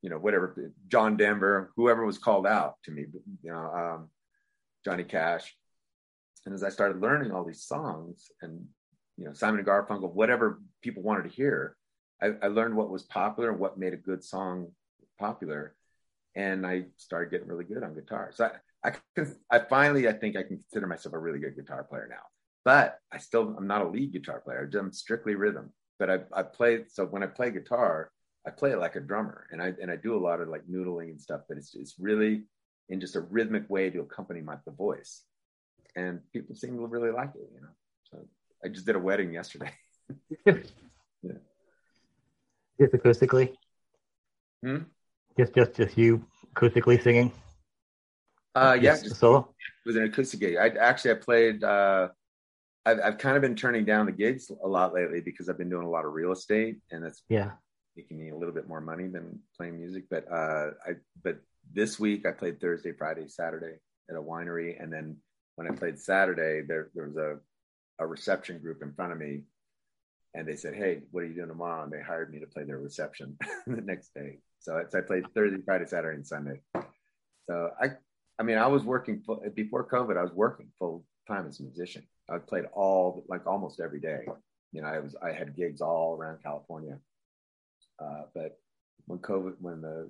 Speaker 2: you know, whatever, John Denver, whoever was called out to me, you know, um, Johnny Cash. And as I started learning all these songs and, you know, Simon and Garfunkel, whatever people wanted to hear, I, I learned what was popular and what made a good song popular and I started getting really good on guitar. So I, I, I finally, I think I can consider myself a really good guitar player now. But I still, I'm not a lead guitar player. I'm strictly rhythm. But I, I play. So when I play guitar, I play it like a drummer, and I and I do a lot of like noodling and stuff. But it's it's really in just a rhythmic way to accompany my the voice, and people seem to really like it. You know. So I just did a wedding yesterday. <laughs>
Speaker 1: yeah. Just acoustically.
Speaker 2: Hmm?
Speaker 1: Just just just you acoustically singing.
Speaker 2: Uh, yeah, just,
Speaker 1: solo.
Speaker 2: It was an acoustic gig. I actually I played. Uh, I've I've kind of been turning down the gigs a lot lately because I've been doing a lot of real estate, and that's
Speaker 1: yeah
Speaker 2: making me a little bit more money than playing music. But uh, I but this week I played Thursday, Friday, Saturday at a winery, and then when I played Saturday, there there was a a reception group in front of me, and they said, "Hey, what are you doing tomorrow?" And they hired me to play their reception <laughs> the next day. So, so I played Thursday, Friday, Saturday, and Sunday. So I I mean, I was working full, before COVID. I was working full time as a musician. I played all like almost every day. You know, I was I had gigs all around California. Uh, but when COVID, when the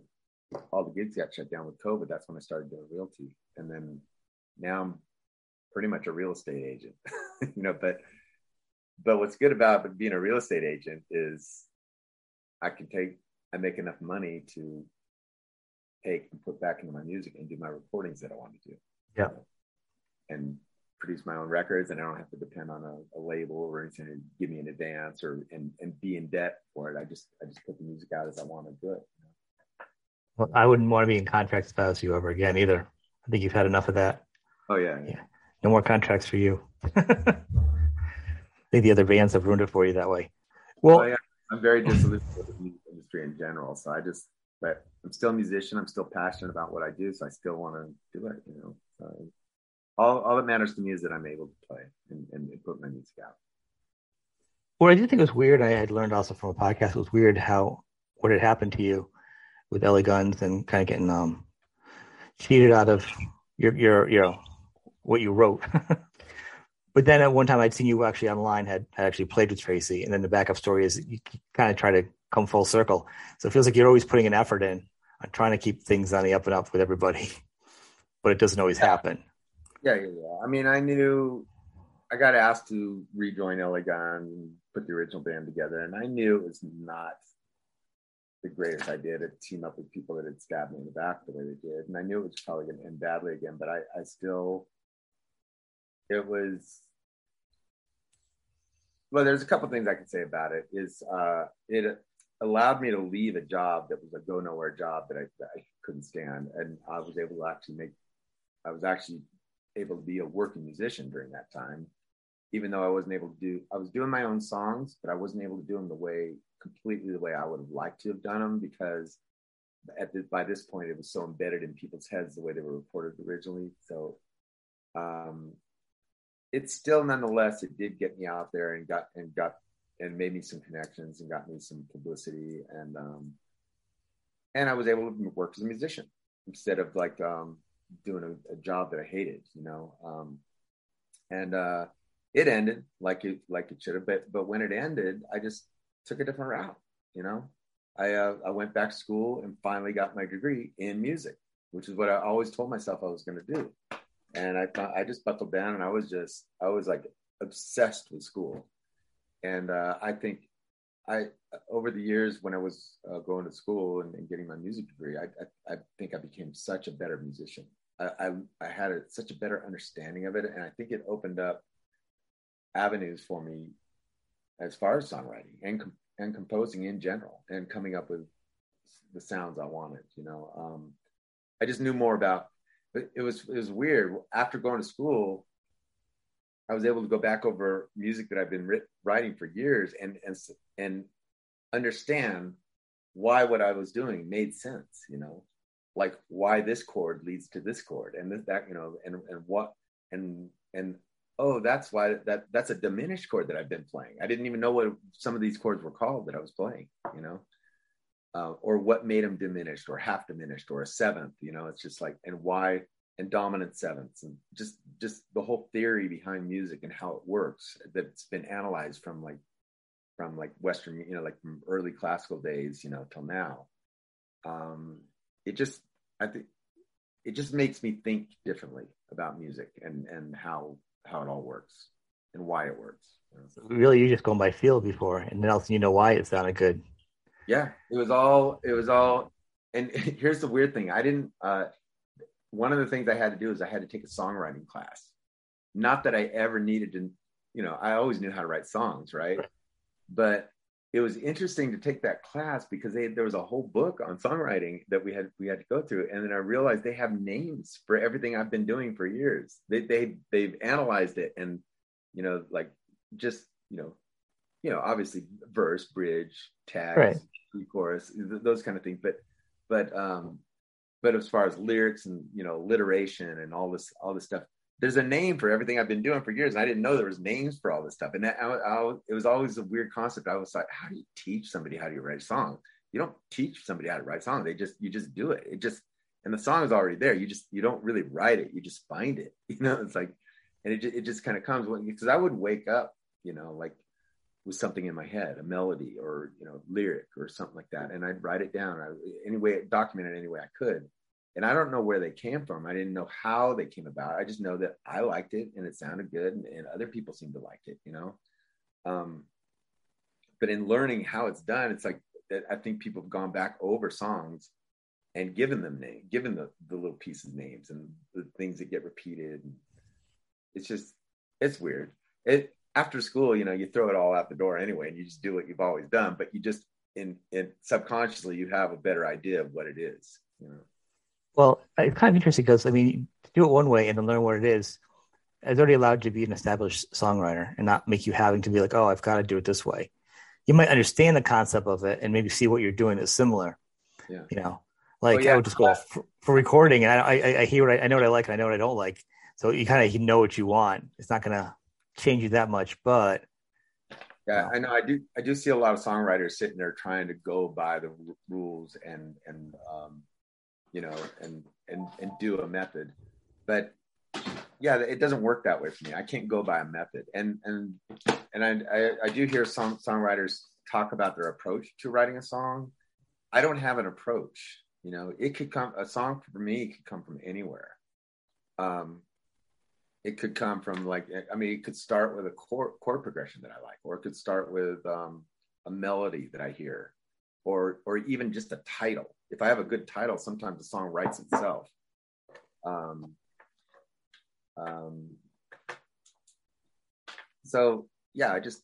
Speaker 2: all the gigs got shut down with COVID, that's when I started doing realty. And then now I'm pretty much a real estate agent. <laughs> you know, but but what's good about being a real estate agent is I can take I make enough money to take and put back into my music and do my recordings that I want to do.
Speaker 1: Yeah.
Speaker 2: And produce my own records and I don't have to depend on a, a label or anything to give me an advance or and, and be in debt for it. I just I just put the music out as I want to do it.
Speaker 1: Well, I wouldn't want to be in contracts with you ever again either. I think you've had enough of that.
Speaker 2: Oh yeah.
Speaker 1: Yeah. No more contracts for you. <laughs> I think the other bands have ruined it for you that way. Well, oh,
Speaker 2: yeah. I'm very disillusioned with the music industry in general. So I just but I'm still a musician. I'm still passionate about what I do, so I still want to do it. You know, so all all that matters to me is that I'm able to play and, and, and put my music out.
Speaker 1: What I did think it was weird, I had learned also from a podcast, it was weird how what had happened to you with LA Guns and kind of getting um cheated out of your your you know what you wrote. <laughs> but then at one time I'd seen you actually online had, had actually played with Tracii, and then the backup story is you kind of try to come full circle. So it feels like you're always putting an effort in on trying to keep things on the up and up with everybody, <laughs> but it doesn't always happen.
Speaker 2: Yeah, yeah, yeah. I mean, I knew I got asked to rejoin Guns and put the original band together, and I knew it was not the greatest idea to team up with people that had stabbed me in the back the way they did, and I knew it was probably going to end badly again. But I, I still, it was well there's a couple things i can say about it is uh, it allowed me to leave a job that was a go nowhere job that I, that I couldn't stand, and I was able to actually make. I was actually able to be a working musician during that time, even though I wasn't able to do. I was doing my own songs, but I wasn't able to do them the way completely the way I would have liked to have done them because at the, by this point it was so embedded in people's heads the way they were recorded originally. So um, it's still nonetheless it did get me out there and got and got and made me some connections and got me some publicity and um, and I was able to work as a musician instead of like um, doing a, a, job that I hated, you know. Um, and uh, it ended like it like it should have, but but when it ended, I just took a different route, you know. I uh, I went back to school and finally got my degree in music, which is what I always told myself I was going to do. And I I just buckled down and I was just I was like obsessed with school and uh, I think I over the years when I was uh, going to school and, and, getting my music degree, I, I, I think I became such a better musician. I I, I had a, such a better understanding of it, and I think it opened up avenues for me as far as songwriting and and composing in general, and coming up with the sounds I wanted. You know, um, I just knew more about. It was it was weird after going to school. I was able to go back over music that I've been writ- writing for years and and and understand why what I was doing made sense. You know, like why this chord leads to this chord and this, that. You know, and and what and and oh, that's why that that's a diminished chord that I've been playing. I didn't even know what some of these chords were called that I was playing. You know. Uh, or what made them diminished or half diminished or a seventh you know it's just like and why and dominant sevenths and just just the whole theory behind music and how it works that's been analyzed from like from like western you know like from early classical days you know till now um it just i think it just makes me think differently about music and and how how it all works and why it works
Speaker 1: you know? really you just going by feel before and then else you know why it sounded good
Speaker 2: yeah it was all it was all and <laughs> here's the weird thing i didn't uh one of the things I had to do is I had to take a songwriting class. Not that I ever needed to you know, I always knew how to write songs, right? right. But it was interesting to take that class because they, there was a whole book on songwriting that we had we had to go through, and then I realized they have names for everything I've been doing for years. They they they've analyzed it, and you know, like just you know, you know, obviously verse, bridge, tag, right. chorus, those kind of things. But but um, but as far as lyrics and you know, alliteration and all this all this stuff, there's a name for everything I've been doing for years. And I didn't know there was names for all this stuff. And that, I, I, it was always a weird concept. I was like, how do you teach somebody how to write a song? You don't teach somebody how to write a song. They just, you just do it. It just, and the song is already there. You just, you don't really write it. You just find it, <laughs> you know, it's like, and it, it just kind of comes because I would wake up, you know, like with something in my head, a melody or, you know, lyric or something like that. And I'd write it down. I, anyway, document it any way I could and I don't know where they came from. I didn't know how they came about. I just know that I liked it and it sounded good, and, and other people seemed to like it. You know, um, but in learning how it's done, it's like I think people have gone back over songs and given them name, given the the little pieces names and the things that get repeated. It's just it's weird. It after school, you know, you throw it all out the door anyway, and you just do what you've always done. But you just in in subconsciously you have a better idea of what it is. You know.
Speaker 1: Well, it's kind of interesting because I mean, do it one way and then learn what it is. It's already allowed you to be an established songwriter and not make you having to be like, oh, I've got to do it this way. You might understand the concept of it and maybe see what you're doing is similar. Yeah. You know, like oh, yeah. I would just go for, for recording and I, I, I hear what I, I know what I like and I know what I don't like. So you kind of know what you want. It's not going to change you that much, but
Speaker 2: yeah, I know. I do. I do see a lot of songwriters sitting there trying to go by the r- rules and and um, you know, and and and do a method. But yeah, it doesn't work that way for me. I can't go by a method. And and and I I, I do hear some songwriters talk about their approach to writing a song. I don't have an approach. You know, it could come a song for me could come from anywhere. Um, it could come from like I mean, it could start with a chord, chord progression that I like, or it could start with um, a melody that I hear, or or even just a title if I have a good title, sometimes the song writes itself. Um, um, so yeah, I just,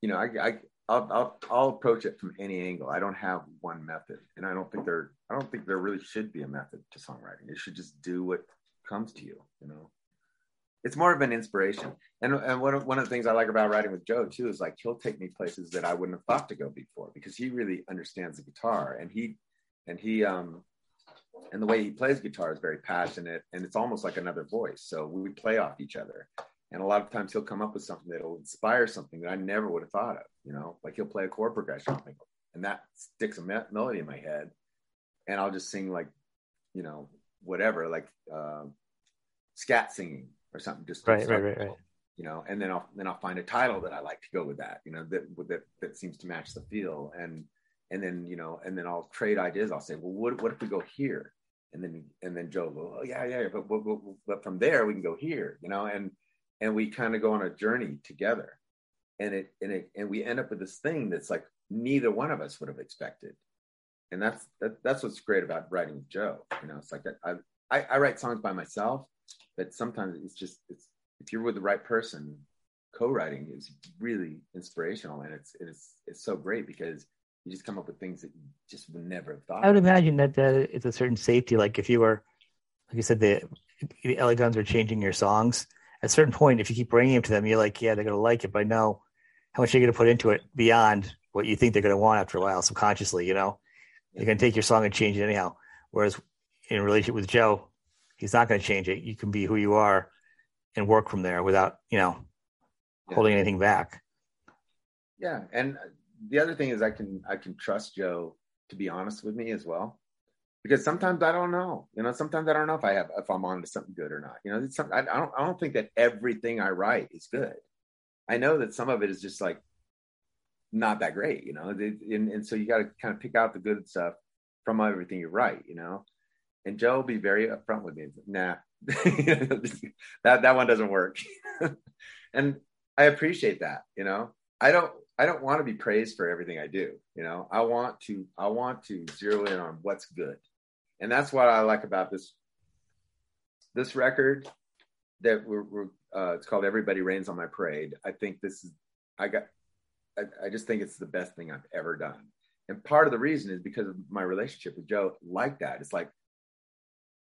Speaker 2: you know, I, I I'll, I'll, I'll approach it from any angle. I don't have one method, and I don't think there I don't think there really should be a method to songwriting. You should just do what comes to you. You know it's more of an inspiration. And and one of, one of the things I like about writing with Joe too is like he'll take me places that I wouldn't have thought to go before because he really understands the guitar and he and he um and the way he plays guitar is very passionate and it's almost like another voice. So we play off each other. And a lot of times he'll come up with something that'll inspire something that I never would have thought of, you know, like he'll play a chord progression and that sticks a me- melody in my head and I'll just sing like, you know, whatever, like uh, scat singing or something. Just
Speaker 1: right, right, right, right.
Speaker 2: You know, and then I'll then I'll find a title that I like to go with that. You know, that that that seems to match the feel, and and then you know, and then I'll trade ideas. I'll say, well, what what if we go here? And then and then Joe will, oh yeah, yeah, but, but but but from there we can go here. You know, and and we kind of go on a journey together, and it and it and we end up with this thing that's like neither one of us would have expected and that's that, that's what's great about writing with Joe. You know, it's like I, I I write songs by myself, but sometimes it's just it's if you're with the right person co-writing is really inspirational and it's it's it's so great because you just come up with things that you just would never have thought
Speaker 1: i would imagine that uh, it's a certain safety like if you were like you said the the LA Guns are changing your songs at a certain point if you keep bringing them to them you're like yeah they're going to like it but I know how much you're going to put into it beyond what you think they're going to want after a while subconsciously you know. You're going to take your song and change it anyhow whereas in relationship with joe he's not going to change it. You can be who you are and work from there without, you know, yeah. holding anything back.
Speaker 2: Yeah. And the other thing is I can, I can trust Joe to be honest with me as well. Because sometimes I don't know, you know, sometimes I don't know if I have, if I'm on to something good or not, you know, I, I don't, I don't think that everything I write is good. I know that some of it is just like not that great, you know, and, and so you got to kind of pick out the good stuff from everything you write, you know, and Joe will be very upfront with me. Nah, <laughs> that that one doesn't work. <laughs> and I appreciate that. You know, I don't I don't want to be praised for everything I do. You know, I want to I want to zero in on what's good, and that's what I like about this this record. that we're, we're uh, it's called Everybody Rains on My Parade. I think this is I got I, I just think it's the best thing I've ever done. And part of the reason is because of my relationship with Joe like that. It's like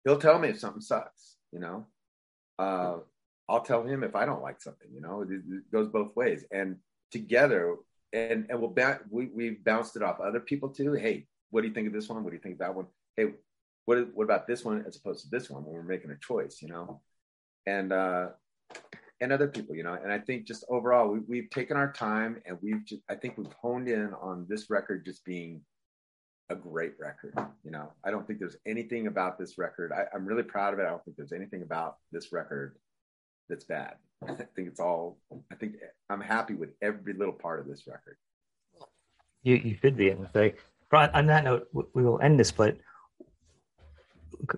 Speaker 2: he'll tell me if something sucks, you know. Uh, I'll tell him if I don't like something, you know. It, it goes both ways. And together, and and we'll ba- we we've bounced it off other people too. Hey, what do you think of this one? What do you think of that one? Hey, what what about this one as opposed to this one when we're making a choice, you know? And uh and other people, you know. And I think just overall, we, we've taken our time and we've just, I think we've honed in on this record just being a great record. You know, I don't think there's anything about this record. I, I'm really proud of it. I don't think there's anything about this record that's bad. <laughs> I think it's all. I think I'm happy with every little part of this record.
Speaker 1: You you should be. And say, on that note, we will end this. But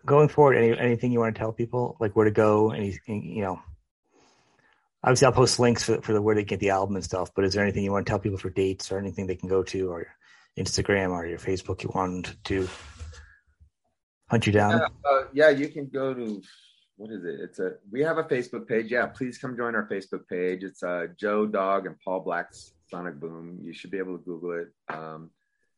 Speaker 1: going forward, any anything you want to tell people, like where to go, any you know. Obviously, I'll post links for, for the where they get the album and stuff. But is there anything you want to tell people for dates or anything they can go to, or Instagram or your Facebook you want to hunt you down?
Speaker 2: Yeah, uh, yeah, you can go to what is it? It's a we have a Facebook page. Yeah, please come join our Facebook page. It's uh, Joe Dog and Paul Black's Sonic Boom. You should be able to Google it. Um,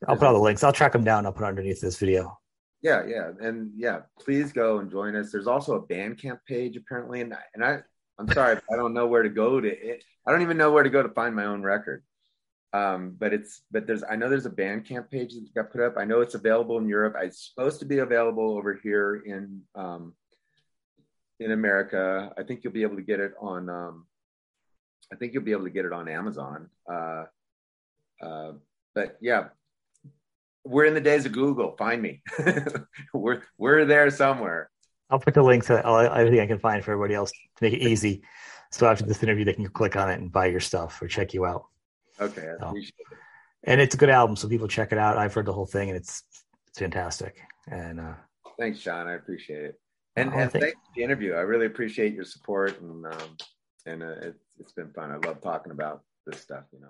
Speaker 1: I'll put all the links. I'll track them down. I'll put underneath this video.
Speaker 2: Yeah, yeah, and yeah, please go and join us. There's also a Bandcamp page apparently, and and I I'm sorry, I don't know where to go to. It. I don't even know where to go to find my own record. Um, but it's but there's I know there's a Bandcamp page that got put up. I know it's available in Europe. It's supposed to be available over here in um, in America. I think you'll be able to get it on. Um, I think you'll be able to get it on Amazon. Uh, uh, but yeah, we're in the days of Google. Find me. <laughs> we're we're there somewhere.
Speaker 1: I'll put the links to everything I can find for everybody else to make it easy. So after this interview, they can click on it and buy your stuff or check you out.
Speaker 2: Okay, I so, it.
Speaker 1: And it's a good album, so people check it out. I've heard the whole thing, and it's it's fantastic. And uh,
Speaker 2: thanks, Sean. I appreciate it. And, and thanks for the interview. I really appreciate your support, and um, and uh, it, it's been fun. I love talking about this stuff. You know.